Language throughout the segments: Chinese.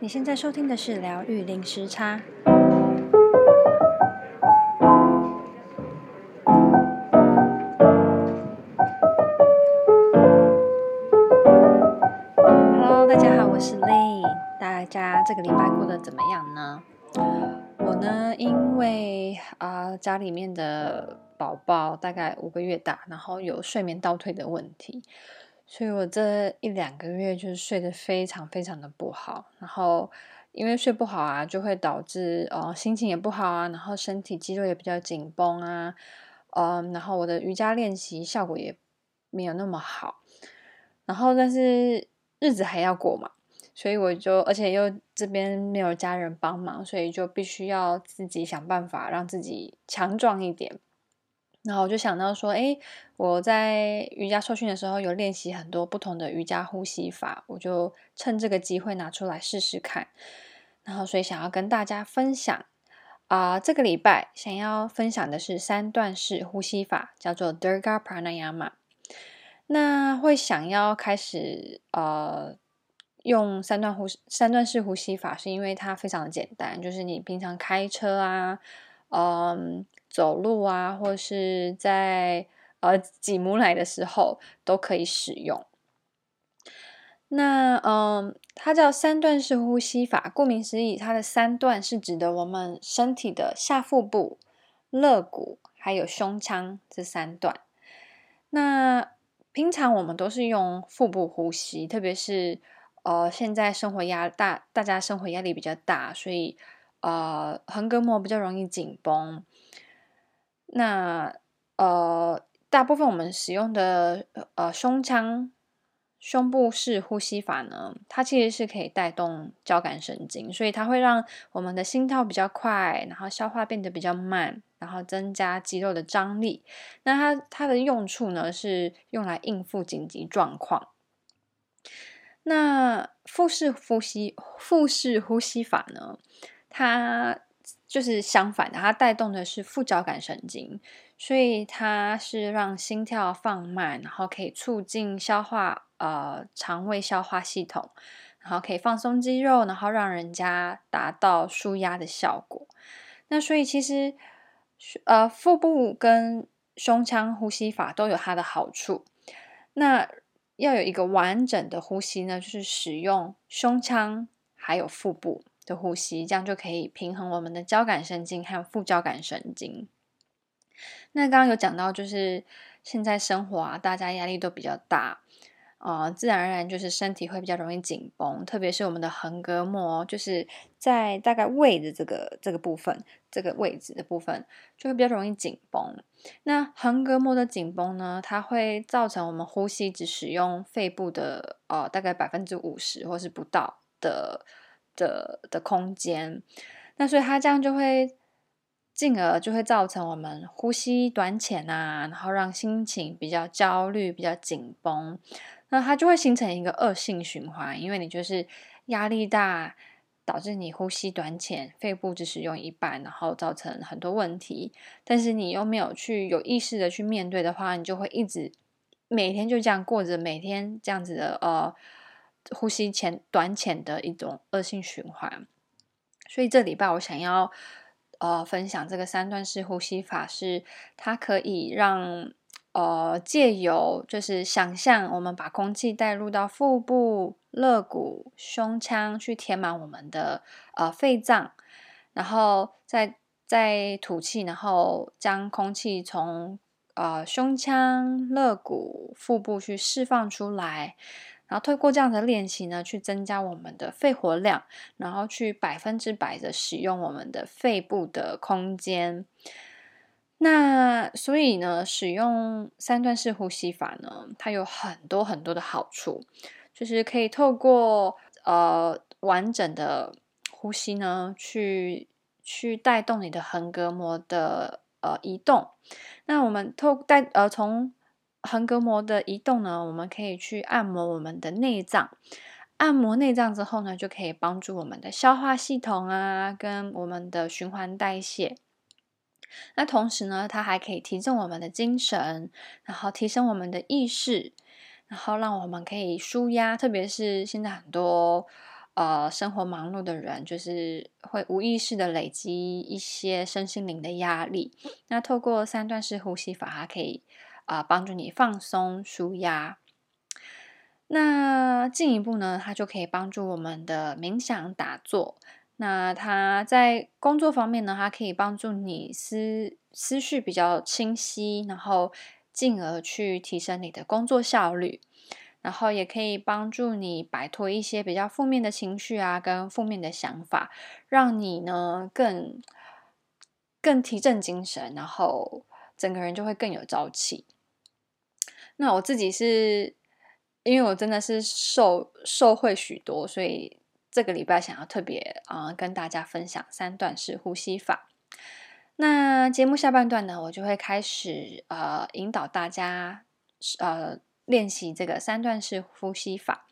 你现在收听的是疗愈零时差。Hello，大家好，我是 Lay。大家这个礼拜过得怎么样呢？我呢，因为啊、家里面的宝宝大概五个月大，然后有睡眠倒退的问题。所以我这一两个月就是睡得非常非常的不好，然后因为睡不好啊，就会导致呃心情也不好啊，然后身体肌肉也比较紧绷啊，嗯，然后我的瑜伽练习效果也没有那么好，然后但是日子还要过嘛，所以我就而且又这边没有家人帮忙，所以就必须要自己想办法让自己强壮一点。然后我就想到说，诶，我在瑜伽受训的时候有练习很多不同的瑜伽呼吸法，我就趁这个机会拿出来试试看。然后所以想要跟大家分享啊、呃，这个礼拜想要分享的是三段式呼吸法，叫做 Dirga Pranayama。那会想要开始呃用三段呼三段式呼吸法，是因为它非常的简单，就是你平常开车啊，嗯。走路啊，或是在呃挤母奶的时候都可以使用。那嗯，它叫三段式呼吸法，顾名思义，它的三段是指的我们身体的下腹部、肋骨还有胸腔这三段。那平常我们都是用腹部呼吸，特别是呃现在生活压大，大家生活压力比较大，所以呃横膈膜比较容易紧绷。那呃，大部分我们使用的呃胸腔胸部式呼吸法呢，它其实是可以带动交感神经，所以它会让我们的心跳比较快，然后消化变得比较慢，然后增加肌肉的张力。那它它的用处呢，是用来应付紧急状况。那腹式呼吸腹式呼吸法呢，它。就是相反的，它带动的是副交感神经，所以它是让心跳放慢，然后可以促进消化，呃，肠胃消化系统，然后可以放松肌肉，然后让人家达到舒压的效果。那所以其实，呃，腹部跟胸腔呼吸法都有它的好处。那要有一个完整的呼吸呢，就是使用胸腔还有腹部。的呼吸，这样就可以平衡我们的交感神经还有副交感神经。那刚刚有讲到，就是现在生活啊，大家压力都比较大，呃，自然而然就是身体会比较容易紧绷，特别是我们的横膈膜，就是在大概胃的这个这个部分，这个位置的部分就会比较容易紧绷。那横膈膜的紧绷呢，它会造成我们呼吸只使用肺部的呃大概百分之五十或是不到的。的的空间，那所以它这样就会进而就会造成我们呼吸短浅啊，然后让心情比较焦虑、比较紧绷，那它就会形成一个恶性循环，因为你就是压力大，导致你呼吸短浅，肺部只使用一半，然后造成很多问题。但是你又没有去有意识的去面对的话，你就会一直每天就这样过着每天这样子的呃。呼吸浅短浅的一种恶性循环，所以这礼拜我想要呃分享这个三段式呼吸法是，它可以让呃借由就是想象我们把空气带入到腹部、肋骨、胸腔去填满我们的呃肺脏，然后再再吐气，然后将空气从呃胸腔、肋骨、腹部去释放出来。然后透过这样的练习呢，去增加我们的肺活量，然后去百分之百的使用我们的肺部的空间。那所以呢，使用三段式呼吸法呢，它有很多很多的好处，就是可以透过呃完整的呼吸呢，去去带动你的横膈膜的呃移动。那我们透带呃从横膈膜的移动呢，我们可以去按摩我们的内脏。按摩内脏之后呢，就可以帮助我们的消化系统啊，跟我们的循环代谢。那同时呢，它还可以提振我们的精神，然后提升我们的意识，然后让我们可以舒压。特别是现在很多呃生活忙碌的人，就是会无意识的累积一些身心灵的压力。那透过三段式呼吸法，它可以啊、帮助你放松、舒压。那进一步呢，它就可以帮助我们的冥想打坐。那它在工作方面呢，它可以帮助你思思绪比较清晰，然后进而去提升你的工作效率。然后也可以帮助你摆脱一些比较负面的情绪啊，跟负面的想法，让你呢更更提振精神，然后整个人就会更有朝气。那我自己是因为我真的是受受惠许多，所以这个礼拜想要特别啊、跟大家分享三段式呼吸法。那节目下半段呢，我就会开始呃引导大家呃。练习这个三段式呼吸法，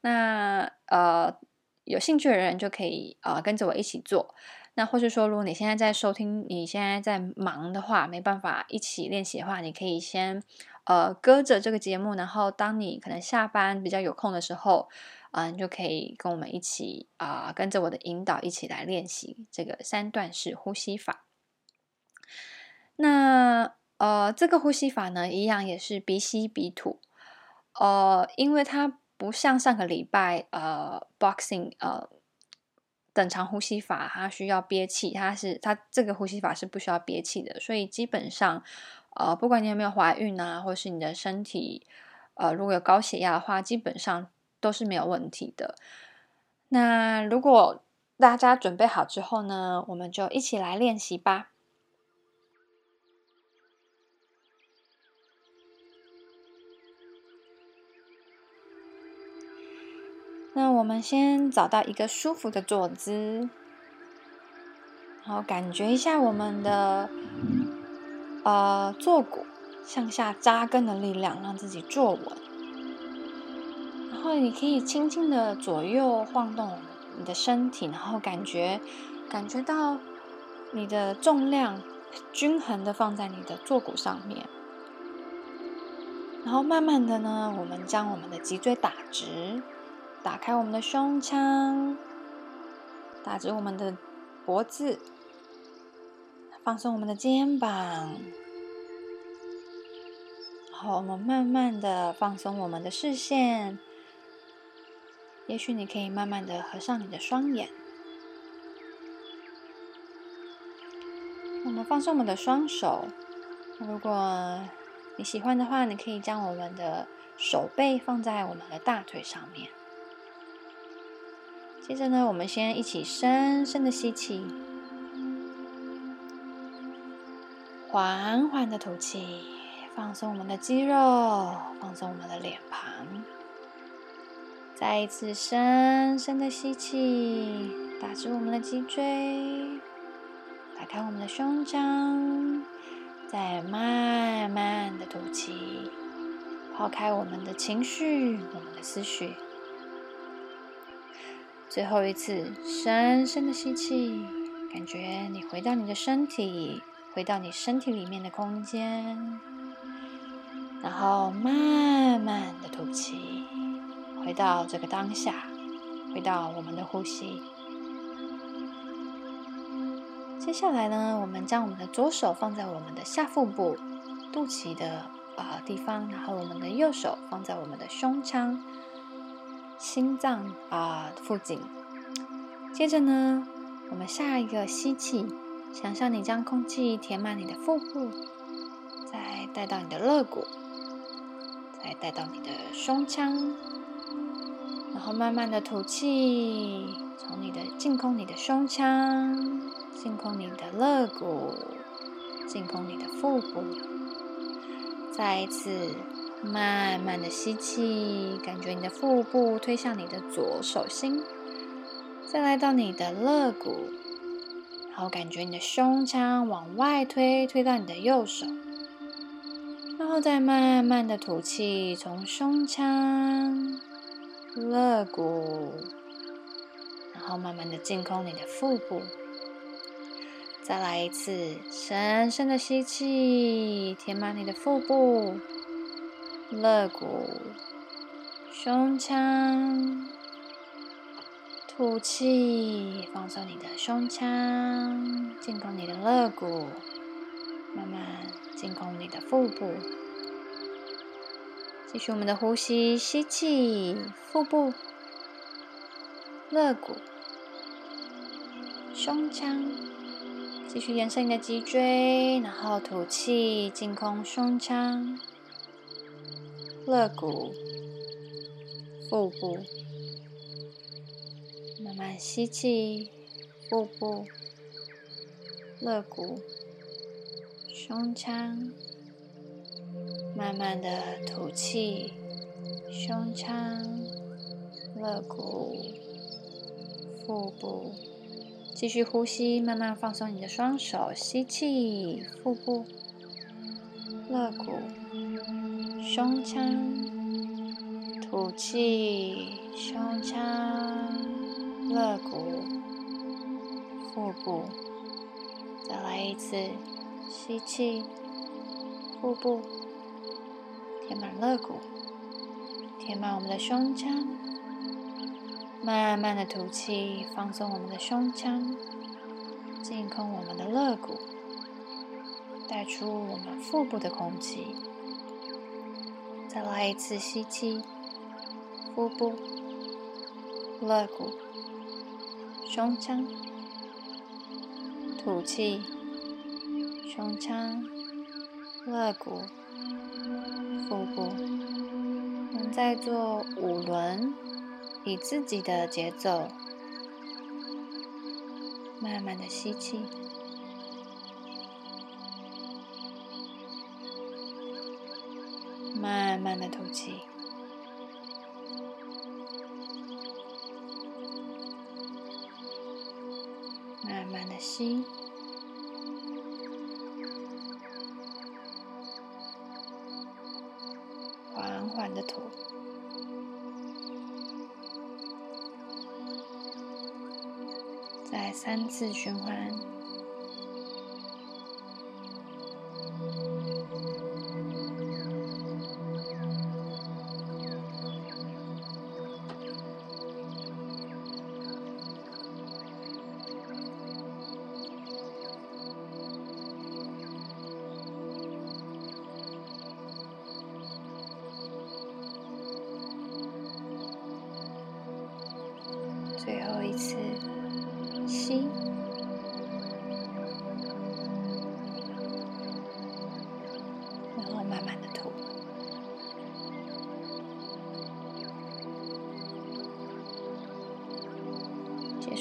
那呃有兴趣的人就可以呃跟着我一起做。那或是说，如果你现在在收听，你现在在忙的话，没办法一起练习的话，你可以先呃搁着这个节目，然后当你可能下班比较有空的时候，嗯、呃，你就可以跟我们一起啊、跟着我的引导一起来练习这个三段式呼吸法。那呃这个呼吸法呢，一样也是鼻吸鼻吐。呃，因为它不像上个礼拜呃，boxing 呃，等长呼吸法，它需要憋气，它是它这个呼吸法是不需要憋气的，所以基本上呃，不管你有没有怀孕啊，或是你的身体呃，如果有高血压的话，基本上都是没有问题的。那如果大家准备好之后呢，我们就一起来练习吧。那我们先找到一个舒服的坐姿，然后感觉一下我们的呃坐骨向下扎根的力量，让自己坐稳。然后你可以轻轻的左右晃动你的身体，然后感觉感觉到你的重量均衡的放在你的坐骨上面。然后慢慢的呢，我们将我们的脊椎打直。打开我们的胸腔，打直我们的脖子，放松我们的肩膀，然后我们慢慢的放松我们的视线。也许你可以慢慢的合上你的双眼。我们放松我们的双手。如果你喜欢的话，你可以将我们的手背放在我们的大腿上面。接着呢，我们先一起深深的吸气，缓缓的吐气，放松我们的肌肉，放松我们的脸庞。再一次深深的吸气，打直我们的脊椎，打开我们的胸腔，再慢慢的吐气，抛开我们的情绪，我们的思绪。最后一次，深深的吸气，感觉你回到你的身体，回到你身体里面的空间，然后慢慢的吐气，回到这个当下，回到我们的呼吸。接下来呢，我们将我们的左手放在我们的下腹部、肚脐的、呃、地方，然后我们的右手放在我们的胸腔。心脏啊、呃、附近。接着呢，我们下一个吸气，想象你将空气填满你的腹部，再带到你的肋骨，再带到你的胸腔，然后慢慢的吐气，从你的净空你的胸腔，净空你的肋骨，净空你的腹部，再一次。慢慢的吸气，感觉你的腹部推向你的左手心，再来到你的肋骨，后感觉你的胸腔往外推，推到你的右手，然后再慢慢的吐气，从胸腔、肋骨，然后慢慢的净空你的腹部，再来一次，深深的吸气，填满你的腹部。肋骨、胸腔，吐气，放松你的胸腔，进攻你的肋骨，慢慢进攻你的腹部。继续我们的呼吸，吸气，腹部、肋骨、胸腔，继续延伸你的脊椎，然后吐气，进空胸腔、肋骨、腹部，慢吸气，腹部、肋骨、胸腔。慢慢的吐气，胸腔、肋骨、腹部，继续呼吸，慢慢放松你的双手，吸气，腹部、肋骨、胸腔，吐气，胸腔、肋骨、腹部，再来一次，吸气，腹部。填满肋骨，填满我们的胸腔，慢慢的吐气，放松我们的胸腔，净空我们的肋骨，带出我们腹部的空气。再来一次吸气，腹部、肋骨、胸腔，吐气，胸腔、肋骨。腹部，我们再做五轮，以自己的节奏，慢慢的吸气，慢慢的吐气，心。缓缓的吐，再三次循环。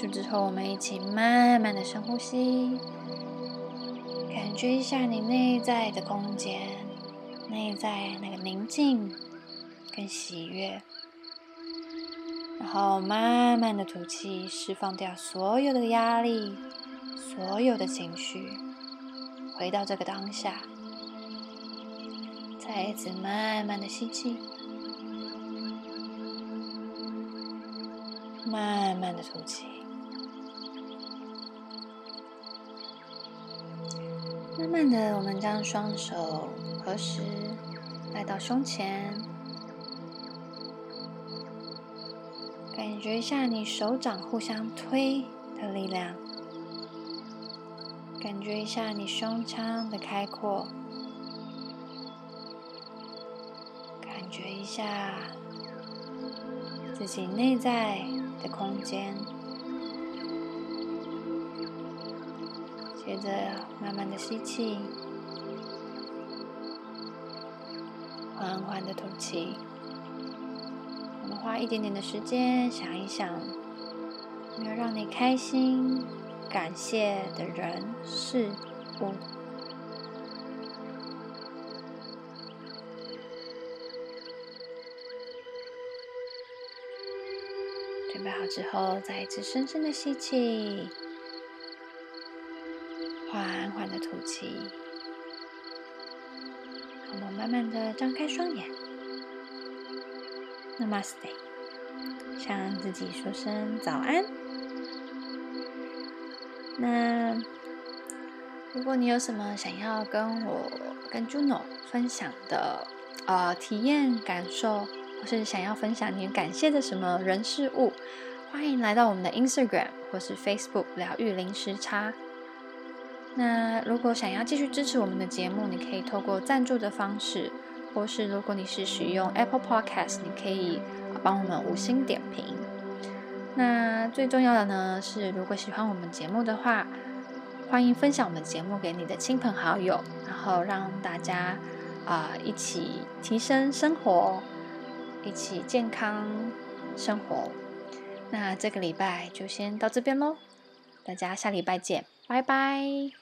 束之后，我们一起慢慢的深呼吸，感觉一下你内在的空间，内在那个宁静跟喜悦。然后慢慢的吐气，释放掉所有的压力，所有的情绪，回到这个当下。再一次慢慢的吸气，慢慢的吐气，慢慢的，我们将双手合十，来到胸前。感觉一下你手掌互相推的力量，感觉一下你胸腔的开阔，感觉一下自己内在的空间。接着慢慢的吸气，缓缓的吐气。我们花一点点的时间想一想，有没有让你开心、感谢的人事物。准备好之后，再一次深深的吸气，缓缓的吐气。我们慢慢的张开双眼。Namaste，向自己说声早安。那如果你有什么想要跟我、跟 Juno 分享的呃体验、感受，或是想要分享你感谢的什么人事物，欢迎来到我们的 Instagram 或是 Facebook 疗愈零时差。那如果想要继续支持我们的节目，你可以透过赞助的方式，或是如果你是使用 Apple Podcast，你可以帮我们五星点评。那最重要的呢是，如果喜欢我们节目的话，欢迎分享我们节目给你的亲朋好友，然后让大家啊、一起提升生活，一起健康生活。那这个礼拜就先到这边喽，大家下礼拜见，拜拜。